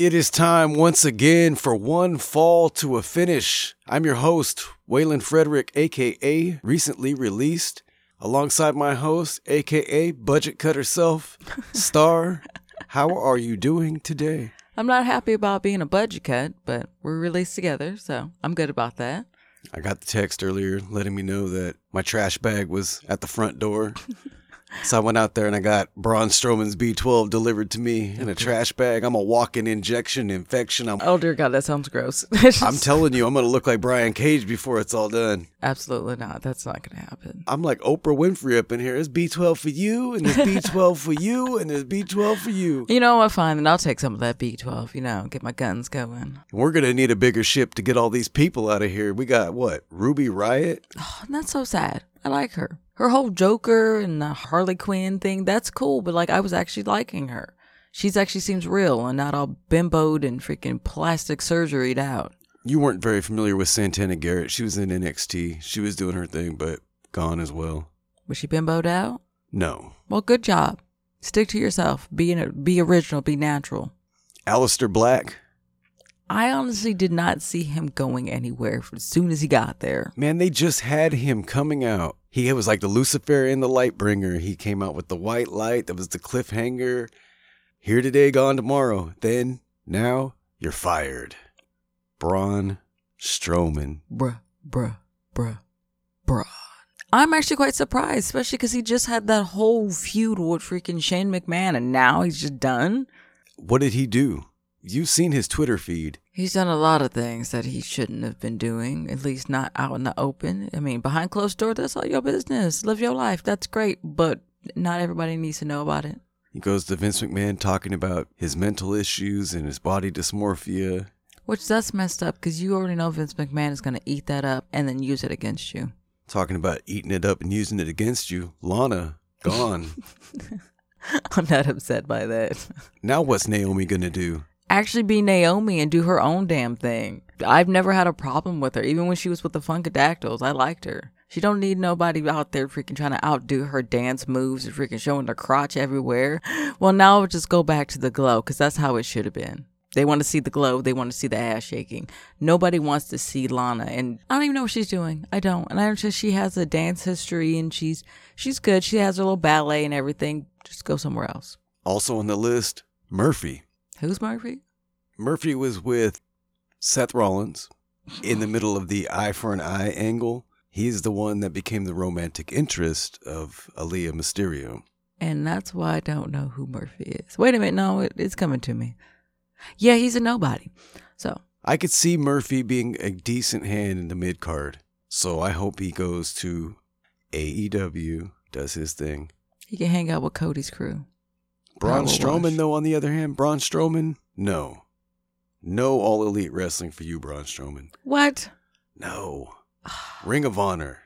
It is time once again for one fall to a finish. I'm your host, Waylon Frederick, aka recently released, alongside my host, aka budget cut herself, Star. How are you doing today? I'm not happy about being a budget cut, but we're released together, so I'm good about that. I got the text earlier letting me know that my trash bag was at the front door. So I went out there and I got Braun Strowman's B12 delivered to me in a trash bag. I'm a walking injection infection. I'm, Oh dear God, that sounds gross. I'm telling you, I'm going to look like Brian Cage before it's all done. Absolutely not. That's not going to happen. I'm like Oprah Winfrey up in here. There's B12 for you, and there's B12 for you, and there's B12 for you. You know what? Fine, then I'll take some of that B12. You know, get my guns going. We're going to need a bigger ship to get all these people out of here. We got what? Ruby Riott? Oh, that's so sad. I like her. Her whole Joker and the Harley Quinn thing, that's cool, but like I was actually liking her. She's actually seems real and not all bimboed and freaking plastic surgeryed out. You weren't very familiar with Santana Garrett. She was in NXT. She was doing her thing, but gone as well. Was she bimboed out? No. Well, good job. Stick to yourself. Be in, be original. Be natural. Aleister Black. I honestly did not see him going anywhere as soon as he got there. Man, they just had him coming out. He was like the Lucifer and the Lightbringer. He came out with the white light. That was the cliffhanger. Here today, gone tomorrow. Then, now, you're fired. Braun Strowman. Bruh, bruh, bruh, bruh. I'm actually quite surprised, especially because he just had that whole feud with freaking Shane McMahon and now he's just done. What did he do? You've seen his Twitter feed. He's done a lot of things that he shouldn't have been doing, at least not out in the open. I mean, behind closed doors, that's all your business. Live your life. That's great, but not everybody needs to know about it. He goes to Vince McMahon talking about his mental issues and his body dysmorphia. Which that's messed up because you already know Vince McMahon is going to eat that up and then use it against you. Talking about eating it up and using it against you. Lana, gone. I'm not upset by that. Now what's Naomi going to do? Actually be Naomi and do her own damn thing. I've never had a problem with her, even when she was with the Funkadactyls. I liked her. She don't need nobody out there freaking trying to outdo her dance moves and freaking showing her crotch everywhere. Well, now we'll just go back to the glow because that's how it should have been. They want to see the glow. They want to see the ass shaking. Nobody wants to see Lana, and I don't even know what she's doing. I don't, and I just she has a dance history, and she's she's good. She has her little ballet and everything. Just go somewhere else. Also on the list, Murphy. Who's Murphy? Murphy was with Seth Rollins in the middle of the eye for an eye angle. He's the one that became the romantic interest of Aalyah Mysterio. And that's why I don't know who Murphy is. Wait a minute, no, it, it's coming to me. Yeah, he's a nobody. So I could see Murphy being a decent hand in the mid card. So I hope he goes to AEW, does his thing. he can hang out with Cody's crew. Braun Strowman, wash. though, on the other hand, Braun Strowman, no. No all elite wrestling for you, Braun Strowman. What? No. Ring of Honor.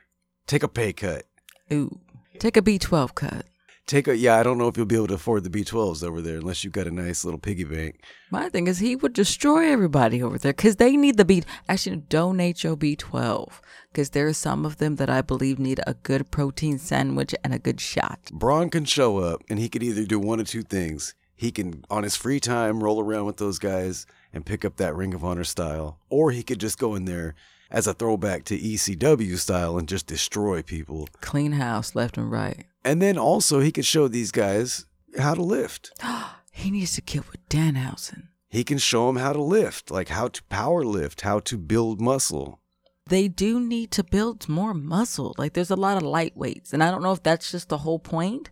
Take a pay cut. Ooh, take a B12 cut. Take a yeah, I don't know if you'll be able to afford the B12s over there unless you've got a nice little piggy bank. My thing is, he would destroy everybody over there because they need the B. Actually, donate your B12 because there are some of them that I believe need a good protein sandwich and a good shot. Braun can show up and he could either do one of two things. He can, on his free time, roll around with those guys and pick up that Ring of Honor style, or he could just go in there as a throwback to ECW style and just destroy people. Clean house, left and right. And then also he could show these guys how to lift. He needs to get with Danhausen. He can show them how to lift, like how to power lift, how to build muscle. they do need to build more muscle. Like there's a lot of lightweights, and I don't know if that's just the whole point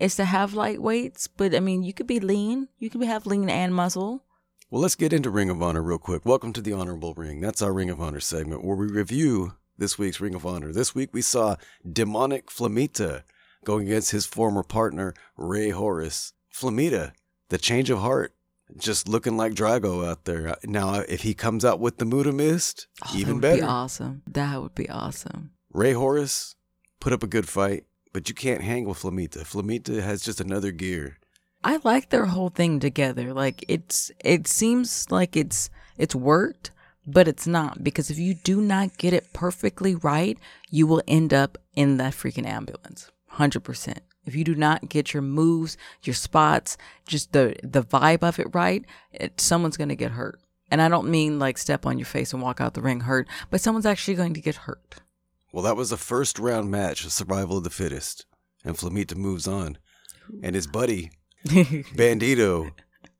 is to have lightweights. But I mean, you could be lean. You could have lean and muscle. Well, let's get into Ring of Honor real quick. Welcome to the Honorable Ring. That's our Ring of Honor segment where we review this week's Ring of Honor. This week we saw Demonic Flamita going against his former partner, Rey Horus. Flamita, the change of heart, just looking like Drago out there. Now, if he comes out with the Muta Mist, Oh, even that would better. Be awesome. That would be awesome. Rey Horus put up a good fight, but you can't hang with Flamita. Flamita has just another gear. I like their whole thing together. Like it's it seems like it's it's worked, but it's not because if you do not get it perfectly right, you will end up in that freaking ambulance. 100%. If you do not get your moves, your spots, just the the vibe of it right, it, someone's going to get hurt. And I don't mean like step on your face and walk out the ring hurt, but someone's actually going to get hurt. Well, that was a first round match of survival of the fittest. And Flamita moves on. And his buddy, Bandito,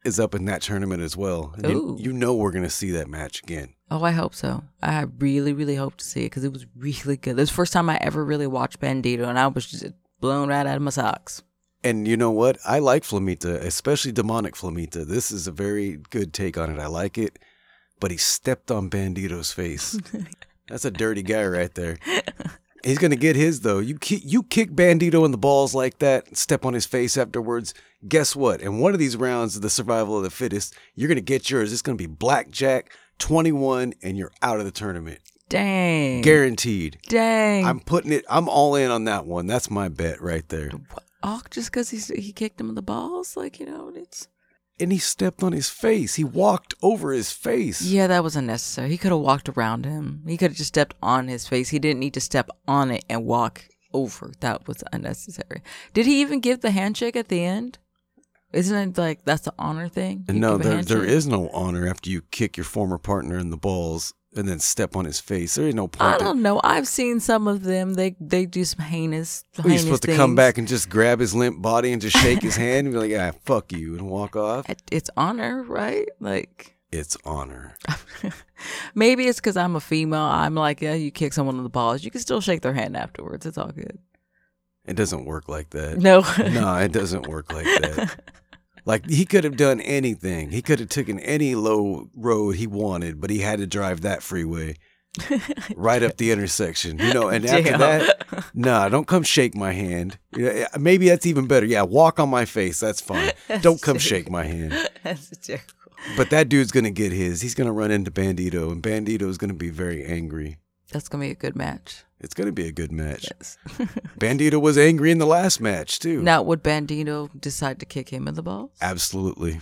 is up in that tournament as well. And you, you know we're going to see that match again. Oh, I hope so. I really, really hope to see it because it was really good. It was the first time I ever really watched Bandito, and I was just blown right out of my socks. And you know what? I like Flamita, especially demonic Flamita. This is a very good take on it. I like it. But he stepped on Bandito's face. That's a dirty guy right there. He's gonna get his though. You ki- you kick Bandito in the balls like that, step on his face afterwards. Guess what? In one of these rounds of the survival of the fittest, you're gonna get yours. It's gonna be blackjack, twenty one, and you're out of the tournament, Dang. guaranteed. Dang. I'm putting it. I'm all in on that one. That's my bet right there. oh, just because he he kicked him in the balls? Like, you know, it's. And he stepped on his face. He walked over his face. Yeah, that was unnecessary. He could have walked around him. He could have just stepped on his face. He didn't need to step on it and walk over. That was unnecessary. Did he even give the handshake at the end? Isn't it like that's the honor thing? You no, there there is no honor after you kick your former partner in the balls and then step on his face. There is no point. I don't know. I've seen some of them. They they do some heinous. He's heinous supposed to come back and just grab his limp body and just shake his hand and be like, "Ah, fuck you," and walk off. It's honor, right? Like It's honor. maybe it's because I'm a female. I'm like, yeah, you kick someone in the balls, you can still shake their hand afterwards. It's all good. It doesn't work like that. No, no, it doesn't work like that. Like he could have done anything. He could have taken any low road he wanted, but he had to drive that freeway right up the intersection. You know, and after Damn. that, nah, don't come shake my hand. Maybe that's even better. Yeah, walk on my face. That's fine. Don't come shake my hand. That's terrible. But that dude's gonna get his. He's gonna run into Bandito, and Bandito's gonna be very angry. That's gonna be a good match. It's gonna be a good match. Yes. Bandito was angry in the last match too. now, would Bandito decide to kick him in the balls? Absolutely.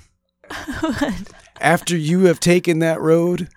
After you have taken that road,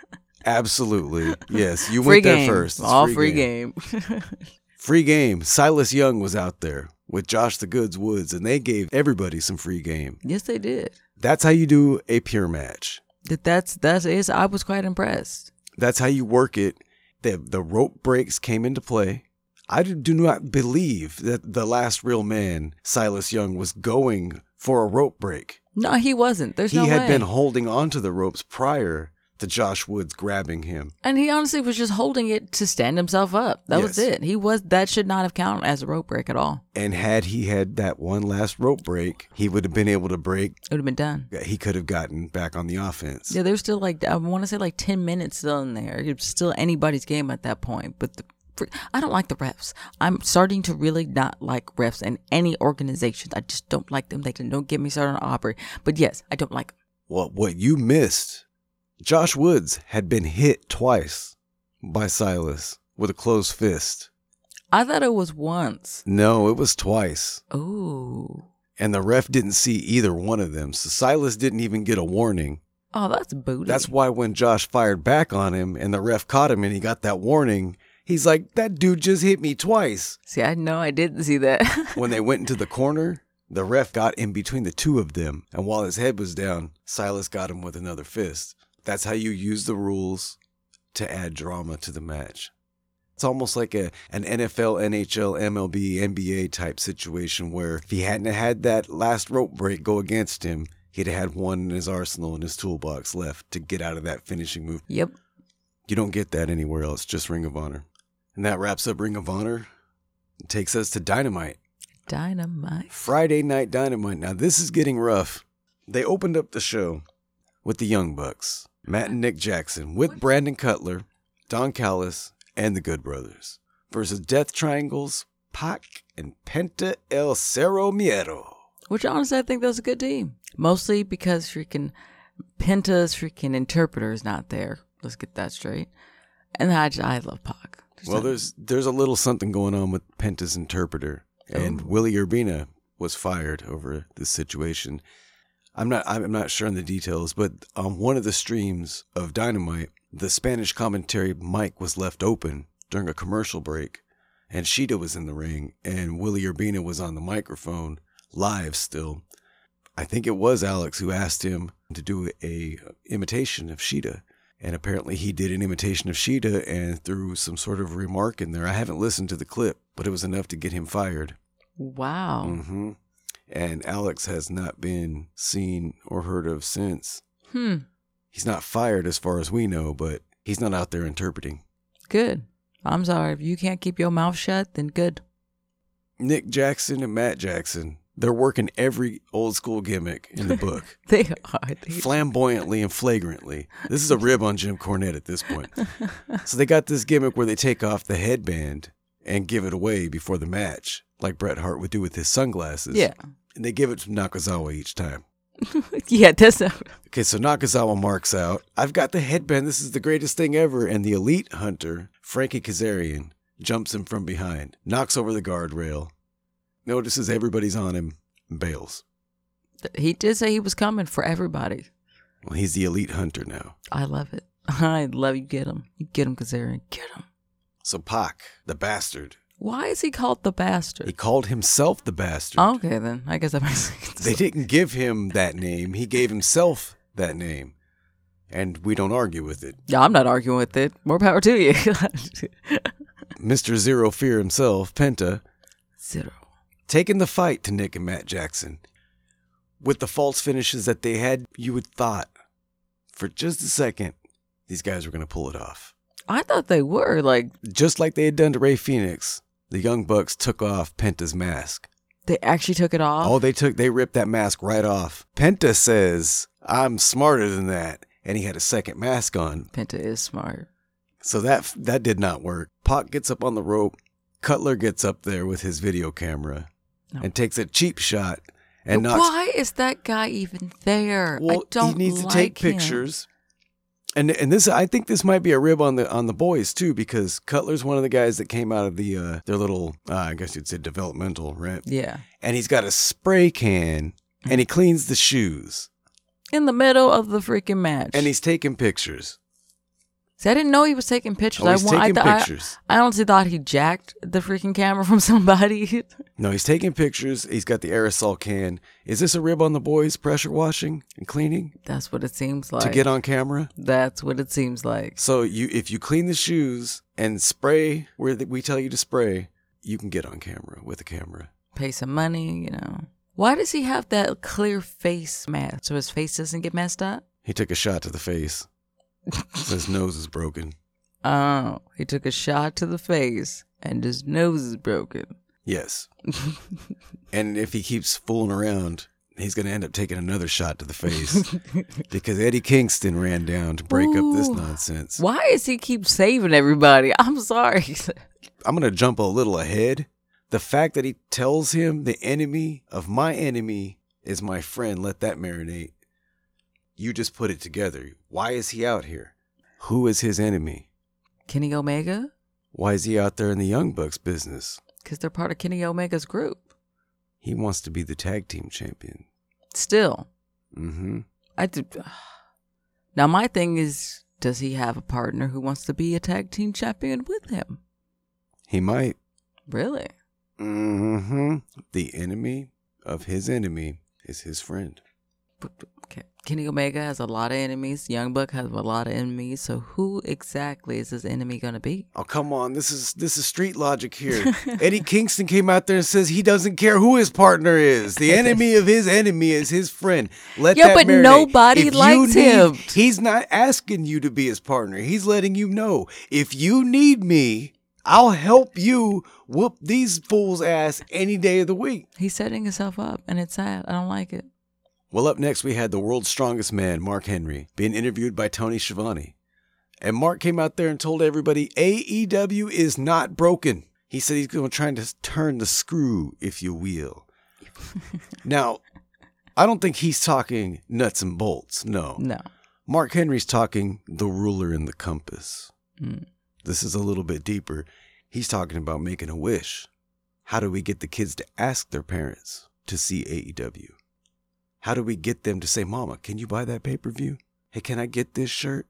absolutely. Yes, you free went there first. It's All free, game. Free game. Silas Young was out there with Josh the Goods Woods, and they gave everybody some free game. yes, they did. That's how you do a pure match. That that's that's is. I was quite impressed. That's how you work it. The, the rope breaks came into play. I do not believe that the last real man, Silas Young, was going for a rope break. No, he wasn't. There's he no had way. been holding onto the ropes prior to Josh Woods grabbing him. and he honestly was just holding it to stand himself up. That was it. He was that should not have counted as a rope break at all. And had he had that one last rope break, he would have been able to break. It would have been done. He could have gotten back on the offense. Yeah, there's still like I want to say like ten minutes still in there. It's still anybody's game at that point. But the, I don't like the refs. I'm starting to really not like refs in any organization. I just don't like them. They don't get me started on Aubrey. But yes, I don't like. 'em. Well, what you missed, Josh Woods had been hit twice by Silas with a closed fist. I thought it was once. No, it was twice. Ooh. And the ref didn't see either one of them. So Silas didn't even get a warning. Oh, that's booty. That's why when Josh fired back on him and the ref caught him and he got that warning, he's like, that dude just hit me twice. See, I know I didn't see that. when they went into the corner, the ref got in between the two of them. And while his head was down, Silas got him with another fist. That's how you use the rules to add drama to the match. It's almost like a an NFL, NHL, MLB, NBA type situation where if he hadn't had that last rope break go against him, he'd have had one in his arsenal in his toolbox left to get out of that finishing move. yep. You don't get that anywhere else, just Ring of Honor. And that wraps up Ring of Honor. It takes us to Dynamite. Dynamite. Friday Night Dynamite. Now, this is getting rough. They opened up the show with the Young Bucks, Matt and Nick Jackson, with Brandon Cutler, Don Callis, and the Good Brothers, versus Death Triangles, Pac, and Penta El Zero Miedo. Which honestly, I think that's a good team. Mostly because freaking Penta's freaking interpreter is not there. Let's get that straight. And I, I love Pac. Just Well, there's there's a little something going on with Penta's interpreter, and Oh. Willie Urbina was fired over this situation. I'm not I'm not sure on the details, but on one of the streams of Dynamite, the Spanish commentary mic was left open during a commercial break, and Shida was in the ring, and Willie Urbina was on the microphone live still. I think it was Alex who asked him to do a imitation of Shida. And apparently he did an imitation of Shida and threw some sort of remark in there. I haven't listened to the clip, but it was enough to get him fired. Wow. hmm And Alex has not been seen or heard of since. Hmm. He's not fired as far as we know, but he's not out there interpreting. Good. I'm sorry. If you can't keep your mouth shut, then good. Nick Jackson and Matt Jackson, they're working every old school gimmick in the book. They are. They- flamboyantly and flagrantly. This is a rib on Jim Cornette at this point. So they got this gimmick where they take off the headband and give it away before the match, like Bret Hart would do with his sunglasses. yeah. And they give it to Nakazawa each time. yeah, that's not, Okay, so Nakazawa marks out, I've got the headband. This is the greatest thing ever. And the elite hunter, Frankie Kazarian, jumps him from behind, knocks over the guardrail, notices everybody's on him, and bails. he did say he was coming for everybody. Well, he's the elite hunter now. I love it. I love you. Get him. You get him, Kazarian. Get him. So Pac, the bastard, Why is he called the bastard? he called himself the bastard. Okay, then. I guess that makes sense. They didn't give him that name. He gave himself that name. And we don't argue with it. Yeah, I'm not arguing with it. More power to you. Mr. Zero Fear himself, Penta, Zero. taking the fight to Nick and Matt Jackson. With the false finishes that they had, you would thought for just a second these guys were going to pull it off. I thought they were like Just like they had done to Rey Fenix, the Young Bucks took off Penta's mask. they actually took it off. Oh, they took they ripped that mask right off. Penta says, "I'm smarter than that." And he had a second mask on. Penta is smart. So that that did not work. Pac gets up on the rope. Cutler gets up there with his video camera No. and takes a cheap shot and knocks. Why is that guy even there? Well, I don't he needs to take him. pictures. And and this I think this might be a rib on the on the boys too because Cutler's one of the guys that came out of the uh, their little uh, I guess you'd say developmental right Yeah. and he's got a spray can and he cleans the shoes In the middle of the freaking match. and he's taking pictures. See, I didn't know he was taking pictures. Oh, he's I, wa- I, taking I- pictures. I honestly thought he jacked the freaking camera from somebody. No, he's taking pictures. He's got the aerosol can. Is this a rib on the boys pressure washing and cleaning That's what it seems like. to get on camera? That's what it seems like. So you, if you clean the shoes and spray where we tell you to spray, you can get on camera with a camera. Pay some money, you know. Why does he have that clear face mask so his face doesn't get messed up? He took a shot to the face. His nose is broken. Oh, he took a shot to the face and his nose is broken. Yes. and if he keeps fooling around, he's going to end up taking another shot to the face because Eddie Kingston ran down to break up this nonsense. Why does he keep saving everybody? I'm sorry. I'm going to jump a little ahead. The fact that he tells him the enemy of my enemy is my friend, let that marinate. You just put it together. Why is he out here? Who is his enemy? Kenny Omega? Why is he out there in the Young Bucks business? Because they're part of Kenny Omega's group. He wants to be the tag team champion. Still. Mm-hmm. I. Now, my thing is, does he have a partner who wants to be a tag team champion with him? He might. Really? Mm-hmm. The enemy of his enemy is his friend. But- Okay. Kenny Omega has a lot of enemies. Young Buck has a lot of enemies. So, who exactly is his enemy going to be? Oh come on, this is this is street logic here. Eddie Kingston came out there and says he doesn't care who his partner is. The enemy of his enemy is his friend. Let Yeah, but marinate. nobody If likes need- him. He's not asking you to be his partner. He's letting you know if you need me, I'll help you whoop these fools' ass any day of the week. He's setting himself up, and it's sad. I don't like it. Well, up next, we had the world's strongest man, Mark Henry, being interviewed by Tony Schiavone. And Mark came out there and told everybody AEW is not broken. He said he's going to try to turn the screw, if you will. now, I don't think he's talking nuts and bolts. No. No. Mark Henry's talking the ruler and the compass. Mm. This is a little bit deeper. He's talking about making a wish. How do we get the kids to ask their parents to see AEW? How do we get them to say, Mama, can you buy that pay per view? Hey, can I get this shirt?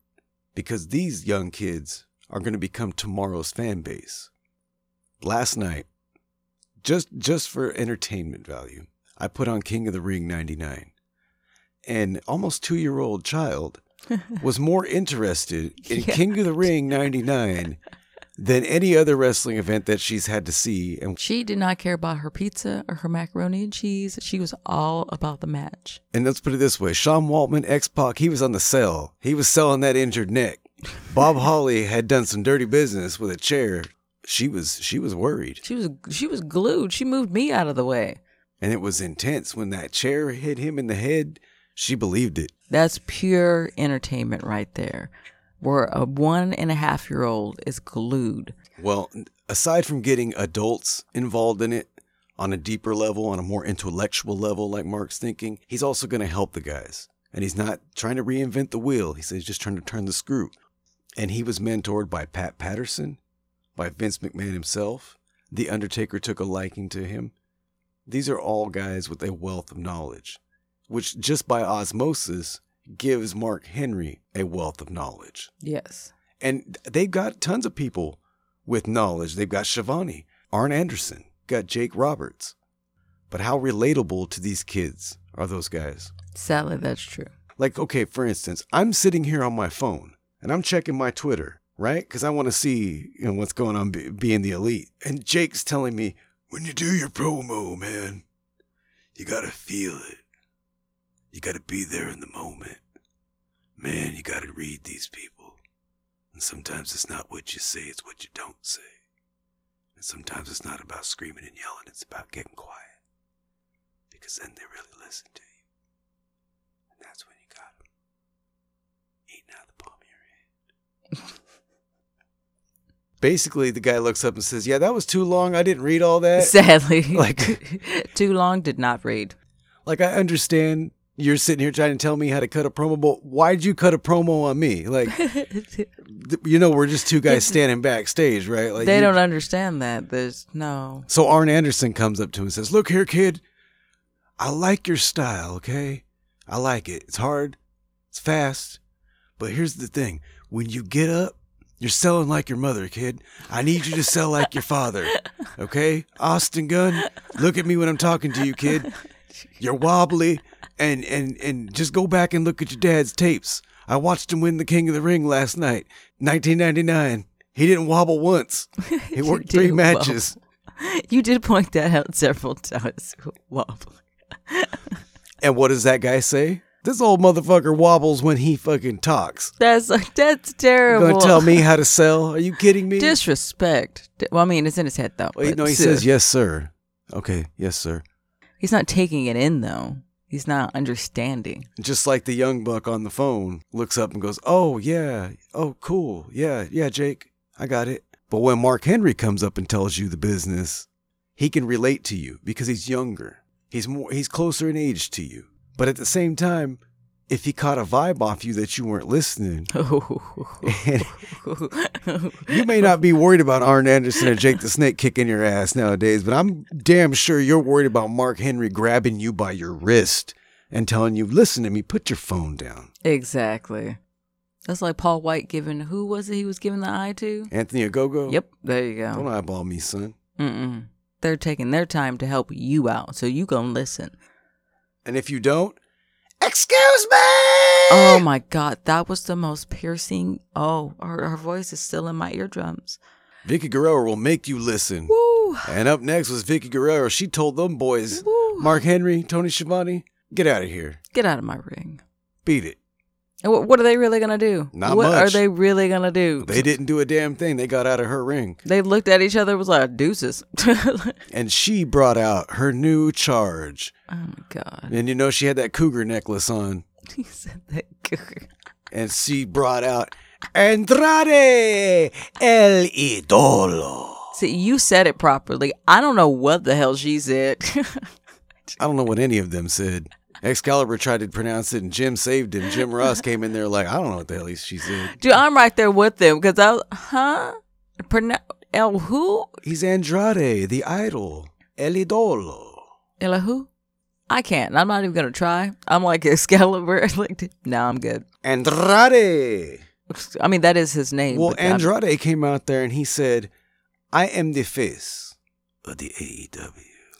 Because these young kids are going to become tomorrow's fan base. last night, just just for entertainment value, I put on King of the Ring 99. And almost two year old child was more interested in Yeah. King of the Ring 99 than any other wrestling event that she's had to see. And She did not care about her pizza or her macaroni and cheese. She was all about the match. and let's put it this way Sean Waltman, X Pac, he was on the sell. He was selling that injured neck. Bob Holly had done some dirty business with a chair. She was she was worried. She was she was glued. She moved me out of the way. And it was intense when that chair hit him in the head. She believed it. That's pure entertainment right there. Where a one and a half year old is glued. Well, aside from getting adults involved in it on a deeper level, on a more intellectual level, like Mark's thinking, he's also going to help the guys. And he's not trying to reinvent the wheel. He says he's just trying to turn the screw. And he was mentored by Pat Patterson, by Vince McMahon himself. The Undertaker took a liking to him. These are all guys with a wealth of knowledge, which just by osmosis gives Mark Henry a wealth of knowledge. Yes. And they've got tons of people with knowledge. They've got Schiavone, Arn Anderson, got Jake Roberts. But how relatable to these kids are those guys? Sadly, that's true. Like, okay, for instance, I'm sitting here on my phone and I'm checking my Twitter, right? Because I want to see you know, what's going on be- being the elite. And Jake's telling me, when you do your promo, man, you got to feel it. You got to be there in the moment. Man, you got to read these people. And sometimes it's not what you say, it's what you don't say. And sometimes it's not about screaming and yelling, it's about getting quiet. Because then they really listen to you. And that's when you got them eating out of the palm of your hand. Basically, the guy looks up and says, Yeah, that was too long. I didn't read all that. Sadly, like- too long did not read. Like, I understand you're sitting here trying to tell me how to cut a promo, but why'd you cut a promo on me? Like, you know, we're just two guys standing backstage, right? Like, they you- don't understand that. There's no. So Arn Anderson comes up to him and says, Look here, kid. I like your style, okay? I like it. It's hard, it's fast. But here's the thing when you get up, you're selling like your mother, kid. I need you to sell like your father, okay? Austin Gunn, look at me when I'm talking to you, kid. You're wobbly, and, and, and just go back and look at your dad's tapes. I watched him win the King of the Ring last night, 1999. He didn't wobble once. He You worked three matches. You did point that out several times. Wobbly. And what does that guy say? This old motherfucker wobbles when he fucking talks. That's that's You terrible. gonna tell me how to sell? Are you kidding me? disrespect. Well, I mean, it's in his head though. Well, no, he still. says yes, sir. Okay, yes, sir. He's not taking it in though. He's not understanding. Just like the young buck on the phone looks up and goes, "Oh yeah, oh cool, yeah, yeah, Jake, I got it." But when Mark Henry comes up and tells you the business, he can relate to you because he's younger. He's more, he's closer in age to you. But at the same time, if he caught a vibe off you that you weren't listening, You may not be worried about Arn Anderson or Jake the Snake kicking your ass nowadays, but I'm damn sure you're worried about Mark Henry grabbing you by your wrist and telling you, listen to me, put your phone down. exactly. That's like Paul White giving who was it he was giving the eye to? Anthony Ogogo? Yep, there you go. Don't eyeball me, son. Mm-mm. They're taking their time to help you out, so you gonna listen. And if you don't, excuse me! Oh my god, that was the most piercing. Oh, her, her voice is still in my eardrums. Vickie Guerrero will make you listen. Woo! And up next was Vickie Guerrero. She told them boys, Woo! Mark Henry, Tony Schiavone, get out of here. Get out of my ring. Beat it. What, are they really gonna do? Not what are they really gonna do? They didn't do a damn thing. They got out of her ring. They looked at each other was like deuces. And she brought out her new charge. Oh my god. And you know, she had that cougar necklace on. He said that. good. And she brought out Andrade El Idolo. See, you said it properly. I don't know what the hell she said. I don't know what any of them said. Excalibur tried to pronounce it and Jim saved him. Jim Ross came in there like, I don't know what the hell she said. Dude, I'm right there with them because I was, huh? Pronoun- El who? He's Andrade, the idol. El Idolo. El who? I can't. I'm not even gonna try. I'm like Excalibur. like, no, I'm good. Andrade. I mean, that is his name. Well, but I'm- Andrade came out there and he said, I am the face of the AEW.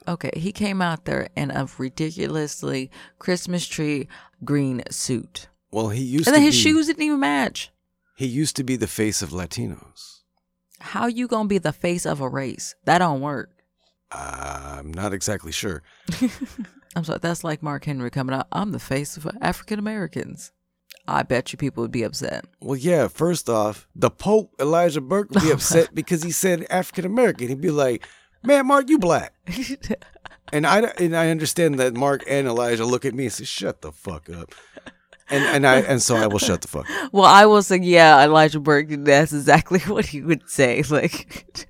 Okay, he came out there in a ridiculously Christmas tree green suit. Well, he used And then his be, shoes didn't even match. He used to be the face of Latinos. How you gonna be the face of a race? That don't work. I'm not exactly sure. I'm sorry, that's like Mark Henry coming out. I'm the face of African Americans. I bet you people would be upset. Well, yeah, first off, the Pope, Elijah Burke, would be oh upset because he said African American. He'd be like, man, Mark, you black. And I, and I understand that Mark and Elijah look at me and say, shut the fuck up. And, and I and so I will shut the fuck up. well, I will say, yeah, Elijah Burke. That's exactly what he would say. Like,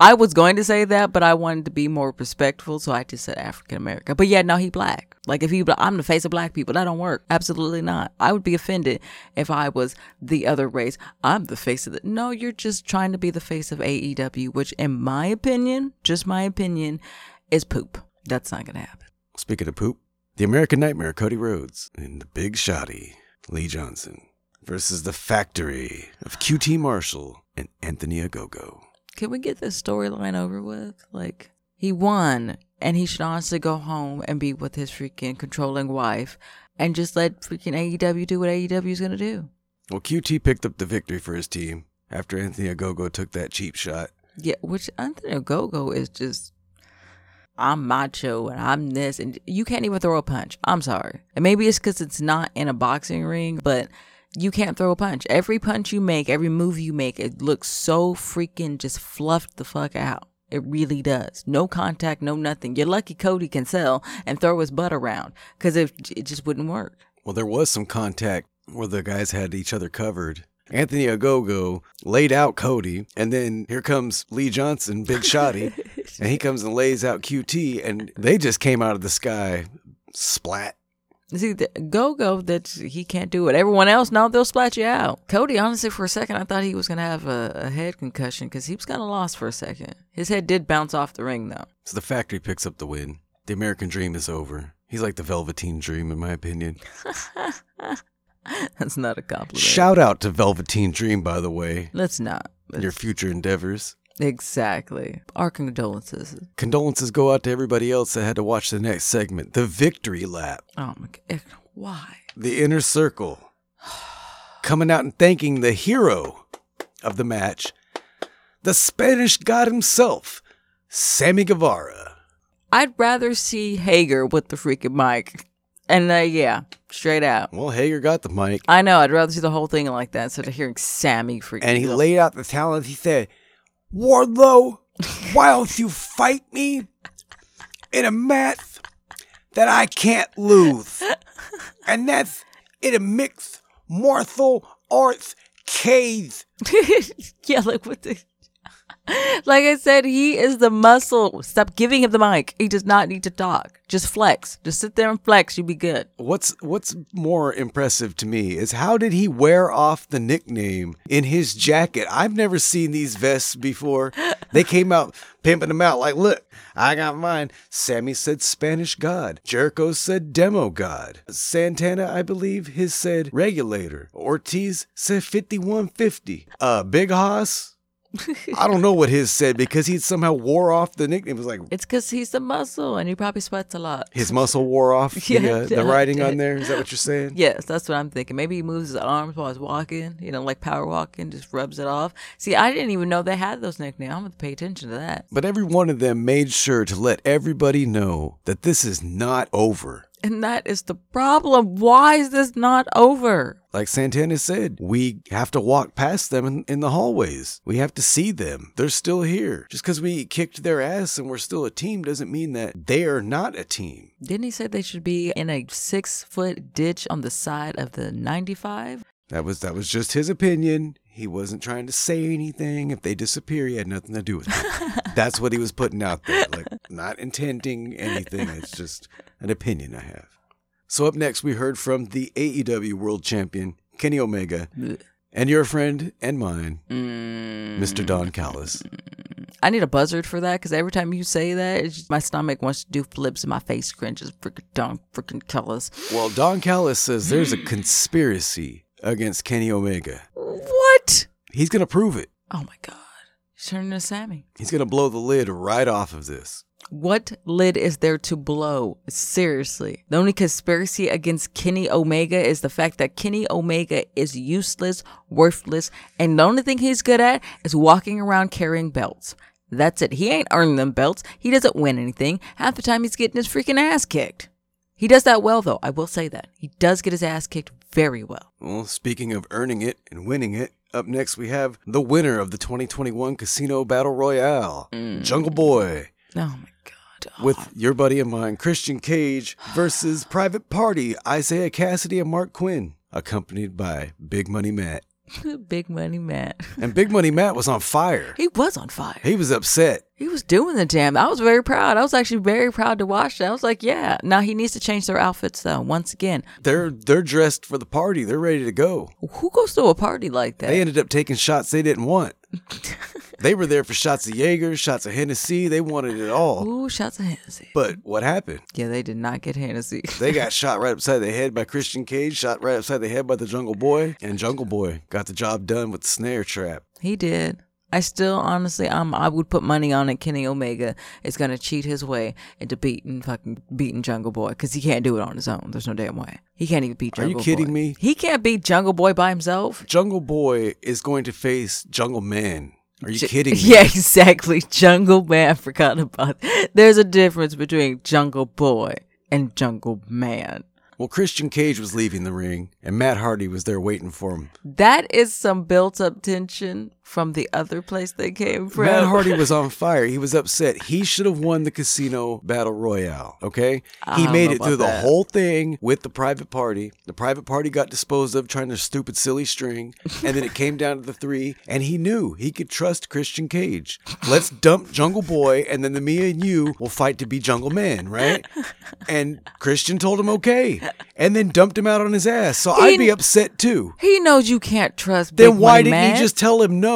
I was going to say that, but I wanted to be more respectful, so I just said African American. But yeah, no, he black. Like, if he, I'm the face of black people, that don't work. Absolutely not. I would be offended if I was the other race. I'm the face of the. No, you're just trying to be the face of AEW, which, in my opinion, just my opinion, is poop. That's not gonna happen. Speaking of poop, the American Nightmare, Cody Rhodes, and the Big Shotty, Lee Johnson, versus the Factory of QT Marshall and Anthony Ogogo. Can we get this storyline over with? Like, he won, and he should honestly go home and be with his freaking controlling wife and just let freaking AEW do what AEW is going to do. Well, QT picked up the victory for his team after Anthony Ogogo took that cheap shot. Yeah, which Anthony Gogo is just, I'm macho and I'm this, and you can't even throw a punch. I'm sorry. And maybe it's because it's not in a boxing ring, but you can't throw a punch. Every punch you make, every move you make, it looks so freaking just fluffed the fuck out. It really does. No contact, no nothing. You're lucky Cody can sell and throw his butt around because it, it just wouldn't work. Well, there was some contact where the guys had each other covered. Anthony Ogogo laid out Cody, and then here comes Lee Johnson, Big Shotty, and he comes and lays out QT, and they just came out of the sky, splat. See, the go go that he can't do it. Everyone else, no, they'll splat you out. Cody, honestly, for a second, I thought he was gonna have a, a head concussion because he was kind of lost for a second. His head did bounce off the ring though. So the factory picks up the win. The American dream is over. He's like the Velveteen Dream, in my opinion. That's not a compliment. Shout out to Velveteen Dream, by the way, Let's not. in your future endeavors. Exactly. Our condolences. Condolences go out to everybody else that had to watch the next segment, the victory lap. Oh my god. Why? the inner circle coming out and thanking the hero of the match, the Spanish god himself, Sammy Guevara. I'd rather see Hager with the freaking mic. And uh, yeah, straight out. Well, Hager got the mic I know. I'd rather see the whole thing like that instead of hearing Sammy freaking. and he go. laid out the talent. He said, Wardlow, why don't you fight me in a match that I can't lose? And that's in a mixed martial arts cage. yeah, like what the. Like I said, he is the muscle. Stop giving him the mic. He does not need to talk. Just flex. Just sit there and flex. You'll be good. What's what's more impressive to me is how did he wear off the nickname in his jacket? I've never seen these vests before. They came out pimping them out like, look, I got mine. Sammy said Spanish God. Jericho said Demo God. Santana, I believe, his said Regulator. Ortiz said 5150. Uh, Big Hoss. I don't know what his said because he somehow wore off the nickname. It was like It's because he's the muscle and he probably sweats a lot. his muscle wore off the, Yeah, uh, the yeah. writing on there. Is that what you're saying? Yes, that's what I'm thinking. Maybe he moves his arms while he's walking, you know, like power walking, just rubs it off. See, I didn't even know they had those nicknames. I'm going to pay attention to that. But every one of them made sure to let everybody know that this is not over. And that is the problem. Why is this not over? Like Santana said, we have to walk past them in, in the hallways. We have to see them. They're still here. Just because we kicked their ass and we're still a team doesn't mean that they are not a team. Didn't he say they should be in a six foot ditch on the side of the 95? That was that was just his opinion. He wasn't trying to say anything. If they disappear, he had nothing to do with it. That's what he was putting out there. Like not intending anything. It's just an opinion I have. So up next we heard from the AEW World Champion, Kenny Omega, and your friend and mine, mm. Mr. Don Callis. I need a buzzard for that because every time you say that, it's just, my stomach wants to do flips and my face cringes. Freaking Don freaking Callis. Well, Don Callis says there's a conspiracy against Kenny Omega. What? He's gonna prove it. Oh my God. He's turning to Sammy. He's going to blow the lid right off of this. What lid is there to blow? Seriously. The only conspiracy against Kenny Omega is the fact that Kenny Omega is useless, worthless, and the only thing he's good at is walking around carrying belts. That's it. He ain't earning them belts. He doesn't win anything. Half the time he's getting his freaking ass kicked. He does that well, though. I will say that. He does get his ass kicked very well. Well, speaking of earning it and winning it, up next we have the winner of the 2021 Casino Battle Royale, mm. Jungle Boy, Oh my God. with oh. your buddy of mine, Christian Cage, versus Private Party, Isiah Kassidy and Marq Quen, accompanied by Big Money Matt. Big money Matt. And Big Money Matt was on fire. He was on fire. He was upset. He was doing the damn. I was very proud. I was actually very proud to watch that. I was like, yeah. Now he needs to change their outfits though. Once again, They're they're dressed for the party. They're ready to go. who goes to a party like that? They ended up taking shots they didn't want. they were there for shots of Jaeger, shots of Hennessy. They wanted it all. Ooh, shots of Hennessy. But what happened? Yeah, they did not get Hennessy. They got shot right upside the head by Christian Cage, shot right upside the head by the Jungle Boy, and Jungle Boy got the job done with the snare trap. he did. I still, honestly, um, I would put money on it. Kenny Omega is gonna cheat his way into beating fucking beating Jungle Boy because he can't do it on his own. There's no damn way. He can't even beat Jungle Boy. Are you kidding Boy. me? He can't beat Jungle Boy by himself. Jungle Boy is going to face Jungle Man. Are you J- kidding me? Yeah, exactly. Jungle Man. I forgot about. There's a difference between Jungle Boy and Jungle Man. Well, Christian Cage was leaving the ring, and Matt Hardy was there waiting for him. That is some built up tension from the other place they came from. Matt Hardy was on fire. He was upset. He should have won the casino battle royale. Okay, I he made it through about the whole thing with the private party. The private party got disposed of trying their stupid, silly string, and then it came down to the three. And he knew he could trust Christian Cage. Let's dump Jungle Boy, and then the me and you will fight to be Jungle Man, right? And Christian told him okay, and then dumped him out on his ass. So I'd be upset too. He knows you can't trust. Then Big why didn't Man. you just tell him no?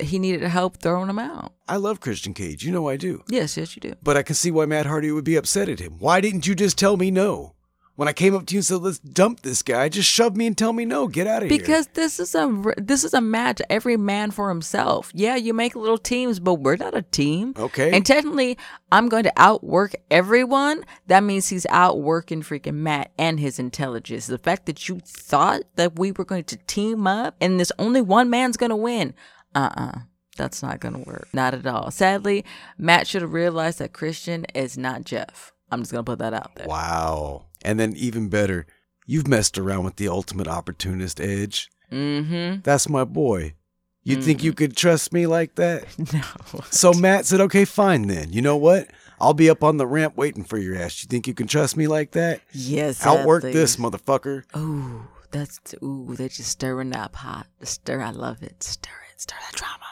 He needed help throwing him out. I love Christian Cage. You know I do. Yes, yes, you do. But I can see why Matt Hardy would be upset at him. Why didn't you just tell me no? When I came up to you and said, let's dump this guy, just shove me and tell me no. Get out of here. Because this is a this is a match. Every man for himself. Yeah, you make little teams, but we're not a team. Okay. And technically, I'm going to outwork everyone. That means he's outworking freaking Matt and his intelligence. The fact that you thought that we were going to team up and this only one man's going to win. Uh uh That's not going to work. Not at all. Sadly, Matt should have realized that Christian is not Jeff. I'm just going to put that out there. Wow. And then even better, you've messed around with the ultimate opportunist edge. Mm That's my boy. You think you could trust me like that? No. So Matt said, okay, fine then. You know what? I'll be up on the ramp waiting for your ass. You think you can trust me like that? Yes. Outwork this, motherfucker. Ooh, that's ooh, they're just stirring that pot. Stir, I love it. Stir it, stir that drama.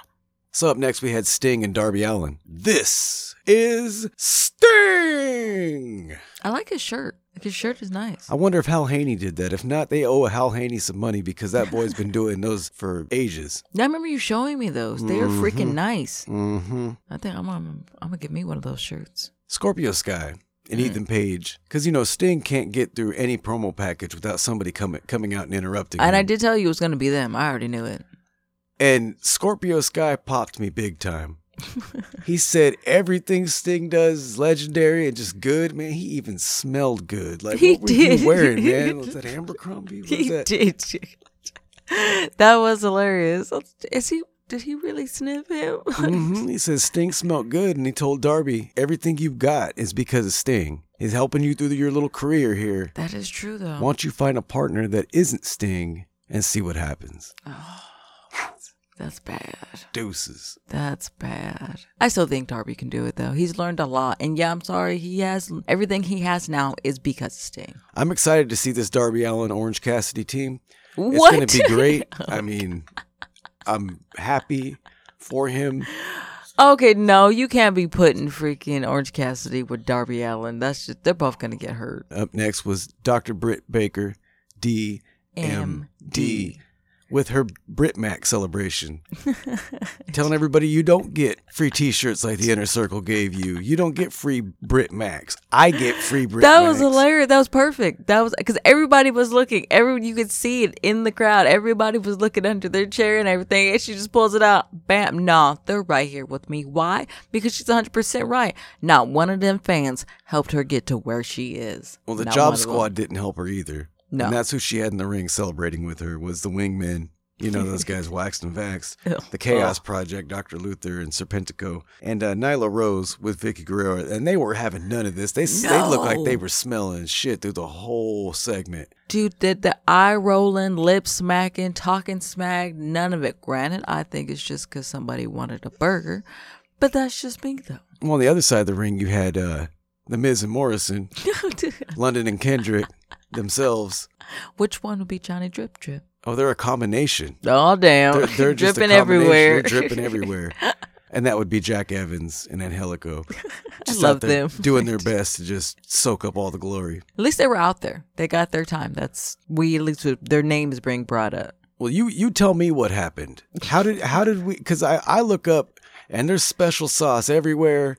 So up next we had Sting and Darby Allin. This is Sting. I like his shirt. His shirt is nice. I wonder if Hal Haney did that. If not, they owe Hal Haney some money because that boy's been doing those for ages. I remember you showing me those. They are freaking nice. Mm-hmm. I think I'm gonna, I'm gonna get me one of those shirts. Scorpio Sky and Ethan Page, because you know Sting can't get through any promo package without somebody coming coming out and interrupting. And I did tell you it was gonna be them. I already knew it. And Scorpio Sky popped me big time. He said everything Sting does is legendary and just good, man. He even smelled good. Like He what were did. you wearing, man? Was that Abercrombie? What He that? did. that was hilarious. Is he? Did he really sniff him? hmm He says Sting smelled good, and he told Darby everything you've got is because of Sting. He's helping you through your little career here. That is true, though. Why don't you find a partner that isn't Sting and see what happens? That's bad. Deuces. That's bad. I still think Darby can do it though. He's learned a lot, and yeah, I'm sorry. He has everything he has now is because of Sting. I'm excited to see this Darby Allin Orange Cassidy team. What? It's going to be great. I mean, I'm happy for him. okay, no, you can't be putting freaking Orange Cassidy with Darby Allin. That's just they're both gonna get hurt. Up next was Dr. Britt Baker, D M D. with her Brit Mac celebration, telling everybody you don't get free T-shirts like the Inner Circle gave you. You don't get free Brit Macs. I get free Brit. That was hilarious. That was perfect. That was because everybody was looking. Every you could see it in the crowd. Everybody was looking under their chair and everything. And she just pulls it out. Bam. Nah, they're right here with me. Why? Because she's 100 percent right. Not one of them fans helped her get to where she is. Well, the Not Job. Squad didn't help her either. No. And that's who she had in the ring celebrating with her was the wingmen. You know those guys waxed and vaxxed. Ew. The Chaos Project, Dr. Luther and Serpentico, and uh, Nyla Rose with Vickie Guerrero, and they were having none of this. They they looked like they were smelling shit through the whole segment. Dude, did the eye rolling, lip smacking, talking smack, none of it. Granted, I think it's just because somebody wanted a burger, but that's just me though. Well, on the other side of the ring, you had uh, the Miz and Morrison, London and Kendrick themselves. Which one would be Johnny Drip Drip? Oh, they're a combination. Oh damn, They're, they're just dripping everywhere. They're dripping everywhere. And that would be Jack Evans and Angelico. Just love them. doing their best to just soak up all the glory. At least they were out there. They got their time. That's we at least their names being brought up. Well, you you tell me what happened. How did how did we? Because I I look up and there's special sauce everywhere.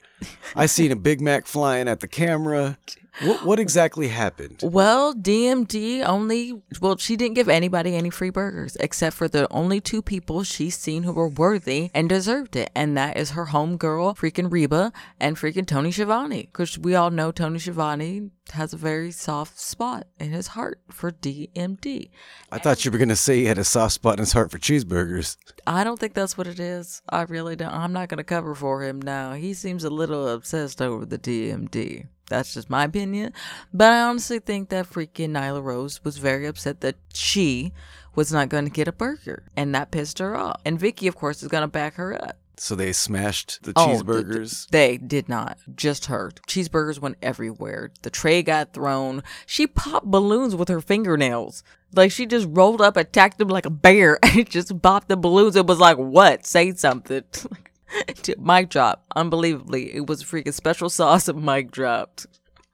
I seen a Big Mac flying at the camera. What what exactly happened? Well, DMD only well, she didn't give anybody any free burgers except for the only two people she's seen who were worthy and deserved it, and that is her homegirl, freaking Reba, and freaking Tony Schiavone. Because we all know Tony Schiavone has a very soft spot in his heart for DMD. I thought you were gonna say he had a soft spot in his heart for cheeseburgers. I don't think that's what it is. I really don't. I'm not going to cover for him now. He seems a little obsessed over the DMD. That's just my opinion. But I honestly think that freaking Nyla Rose was very upset that she was not going to get a burger. And that pissed her off. And Vickie, of course, is going to back her up. So they smashed the Oh, th- cheeseburgers. They did not. Just her. Cheeseburgers went everywhere. The tray got thrown. She popped balloons with her fingernails. Like she just rolled up, attacked them like a bear, and just popped the balloons. It was like, what? Say something. mic drop. Unbelievably. It was freaking special sauce and mic dropped.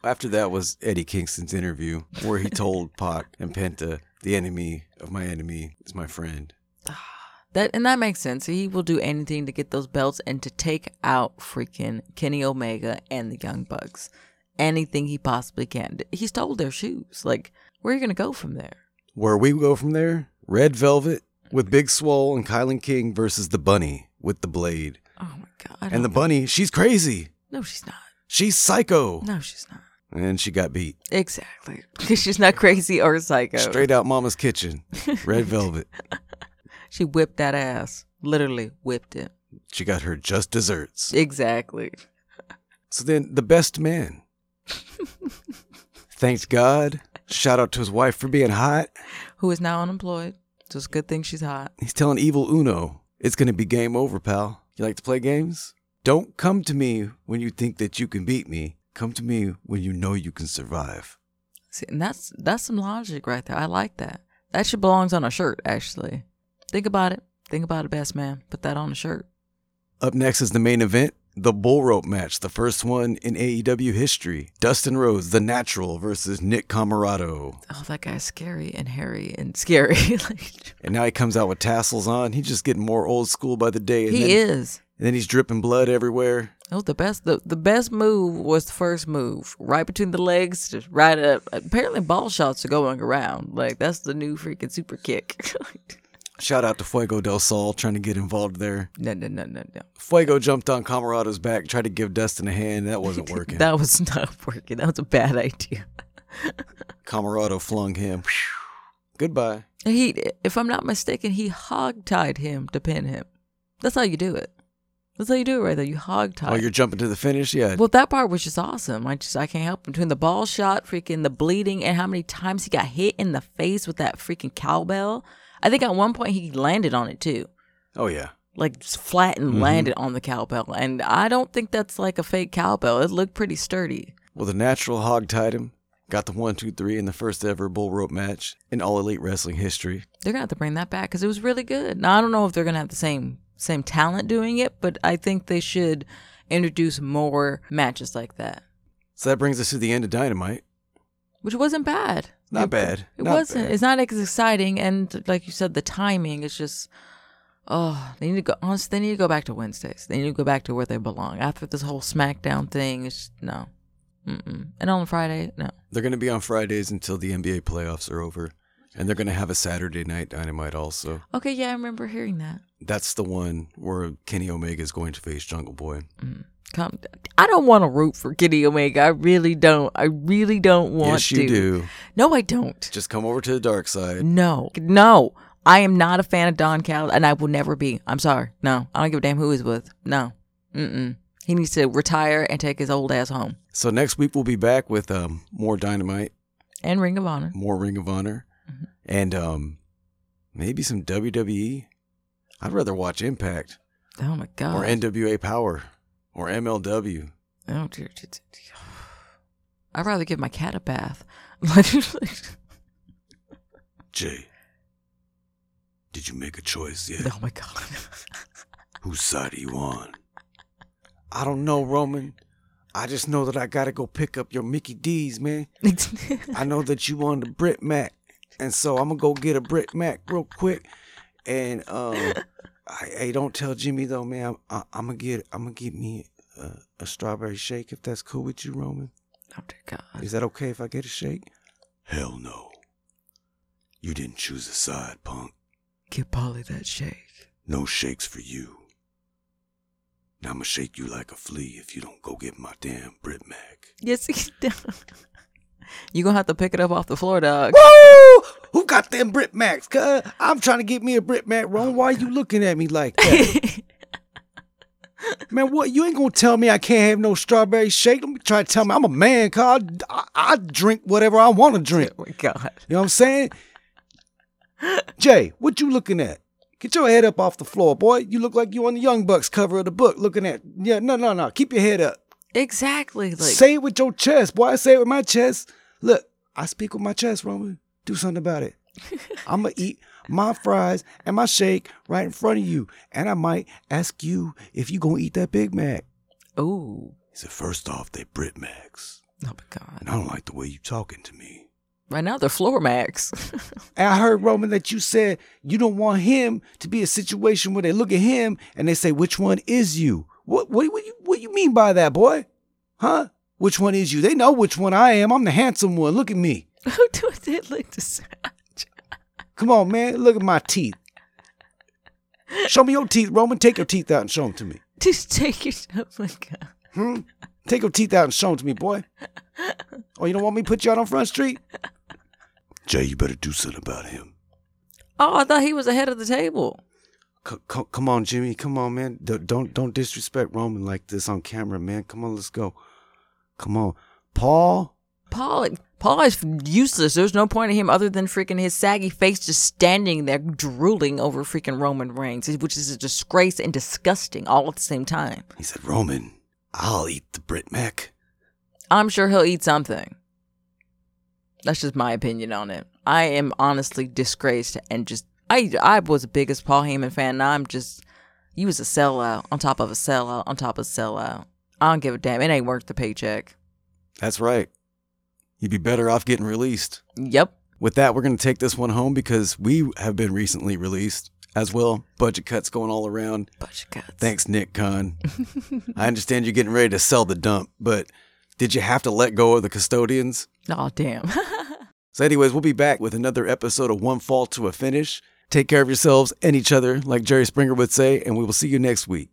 After that was Eddie Kingston's interview where he told Pac and Penta, "The enemy of my enemy is my friend." That and that makes sense. He will do anything to get those belts and to take out freaking Kenny Omega and the Young Bucks. Anything he possibly can. He stole their shoes. Like, where are you gonna go from there? Where we go from there? Red Velvet with Big Swole and KiLynn King versus the Bunny with the Blade. God. And the don't- Bunny, she's crazy. No, she's not. She's psycho. No, she's not. And she got beat. Exactly. She's not crazy or psycho. Straight out Mama's kitchen. Red Velvet. She whipped that ass. Literally whipped it. She got her just desserts. Exactly. So then the best man. Thanks God. Shout out to his wife for being hot. Who is now unemployed. So it's a good thing she's hot. He's telling Evil Uno, it's going to be game over, pal. You like to play games? Don't come to me when you think that you can beat me. Come to me when you know you can survive. See, and that's that's some logic right there. I like that. That should belongs on a shirt, actually. Think about it. Think about it, best man. Put that on a shirt. Up next is the main event, the bull rope match, the first one in AEW history. Dustin Rhodes, the natural, versus Nick Comoroto. Oh, that guy's scary and hairy and scary. like, And now he comes out with tassels on. He's just getting more old school by the day. And he then, is. And then he's dripping blood everywhere. Oh, the best the, the best move was the first move, right between the legs, just right up. Apparently, ball shots are going around. Like that's the new freaking super kick. Shout out to Fuego del Sol trying to get involved there. no, no, no, no, no. Fuego jumped on Comoroto's back, tried to give Dustin a hand. That wasn't working. That was not working. That was a bad idea. Camarado flung him. Goodbye. He, if I'm not mistaken, he hog tied him to pin him. That's how you do it. That's how you do it right there. You hog tie. Oh, you're jumping to the finish? Yeah. Well, that part was just awesome. I just I can't help between the ball shot, freaking the bleeding, and how many times he got hit in the face with that freaking cowbell. I think at one point he landed on it too, Oh, yeah. like flat Mm-hmm. and landed on the cowbell. And I don't think that's like a fake cowbell. It looked pretty sturdy. Well, the natural hog tied him. Got the one, two, three in the first ever bull rope match in all elite wrestling history. They're gonna have to bring that back because it was really good. Now I don't know if they're gonna have the same same talent doing it, but I think they should introduce more matches like that, So that brings us to the end of Dynamite. which wasn't bad. Not bad. It Not wasn't. bad. It's not as exciting, and like you said, the timing is just. Oh, they need to go. Honestly, they need to go back to Wednesdays. They need to go back to where they belong. After this whole SmackDown thing, it's no. Mm-mm. And on Friday, no. They're going to be on Fridays until the NBA playoffs are over. And they're going to have a Saturday night dynamite also. Okay, yeah, I remember hearing that. That's the one where Kenny Omega is going to face Jungle Boy. Come, I don't want to root for Kenny Omega. I really don't. I really don't want yes, to. you do. No, I don't. Just come over to the dark side. No, no. I am not a fan of Don Cal, and I will never be. I'm sorry. No, I don't give a damn who he's with. No. Mm-mm. He needs to retire and take his old ass home. So next week we'll be back with um, more Dynamite, And Ring of Honor. more Ring of Honor, and um, maybe some WWE. I'd rather watch Impact Oh my god. or NWA Power or MLW. Oh dear. I'd rather give my cat a bath. Jay, did you make a choice yet? oh my god. Whose side are you on? I don't know, Roman. I just know that I gotta go pick up your Mickey D's, man. I know that you on the Brit Mac, and so I'm gonna go get a Brit Mac real quick. And um, I, hey, don't tell Jimmy though, man. I, I'm gonna get I'm gonna get me a, a strawberry shake if that's cool with you, Roman. oh dear god. Is that okay if I get a shake? Hell no. You didn't choose a side, punk. Give Polly that shake. No shakes for you. Now I'm gonna shake you like a flea if you don't go get my damn Brit Mac. Yes, he does. You gonna have to pick it up off the floor, dog. Woo! Who got them Brit Macs? Cuz I'm trying to get me a Brit Mac, Ron. Why are you looking at me like that? Man, what? You ain't gonna tell me I can't have no strawberry shake? Don't try to tell me I'm a man, cuz I, I drink whatever I want to drink. oh my god. You know what I'm saying? Jay, what you looking at? Get your head up off the floor, boy. You look like you on the Young Bucks cover of the book looking at. Yeah, no, no, no. Keep your head up. Exactly. Like say it with your chest, boy. I say it with my chest. Look, I speak with my chest, Roman. Do something about it. I'm gonna eat my fries and my shake right in front of you, and I might ask you if you gonna eat that Big Mac. Ooh. He said, first off, they Brit Macs, Oh my god. and I don't like the way you talking to me. Right now they're floor max. And I heard Roman that you said you don't want him to be a situation where they look at him and they say, which one is you? What what what you what you mean by that, boy? Huh? Which one is you? They know which one I am. I'm the handsome one. Look at me. Who do it like this? Come on, man. Look at my teeth. Show me your teeth, Roman. Take your teeth out and show them to me. Just take your oh my god. Hmm? Take your teeth out and show them to me, boy. Oh, you don't want me to put you out on Front Street? Jay, you better do something about him. Oh, I thought he was ahead of the table. C- c- come on, Jimmy. Come on, man. D- don't don't disrespect Roman like this on camera, man. Come on, let's go. Come on, Paul. Paul Paul is useless. There's no point in him other than freaking his saggy face just standing there drooling over freaking Roman Reigns, which is a disgrace and disgusting all at the same time. He said, Roman, I'll eat the Brit Mac. I'm sure he'll eat something. That's just my opinion on it. I am honestly disgraced and just I I was the biggest Paul Heyman fan. And I'm just you was a sellout on top of a sellout on top of a sellout. I don't give a damn. It ain't worth the paycheck. That's right. You'd be better off getting released. Yep. With that, we're going to take this one home because we have been recently released as well. Budget cuts going all around. Of cuts. Thanks, Nick Khan. I understand you're getting ready to sell the dump, but did you have to let go of the custodians? Oh damn. So, anyways, we'll be back with another episode of One Fall to a Finish. Take care of yourselves and each other, like Jerry Springer would say, and we will see you next week.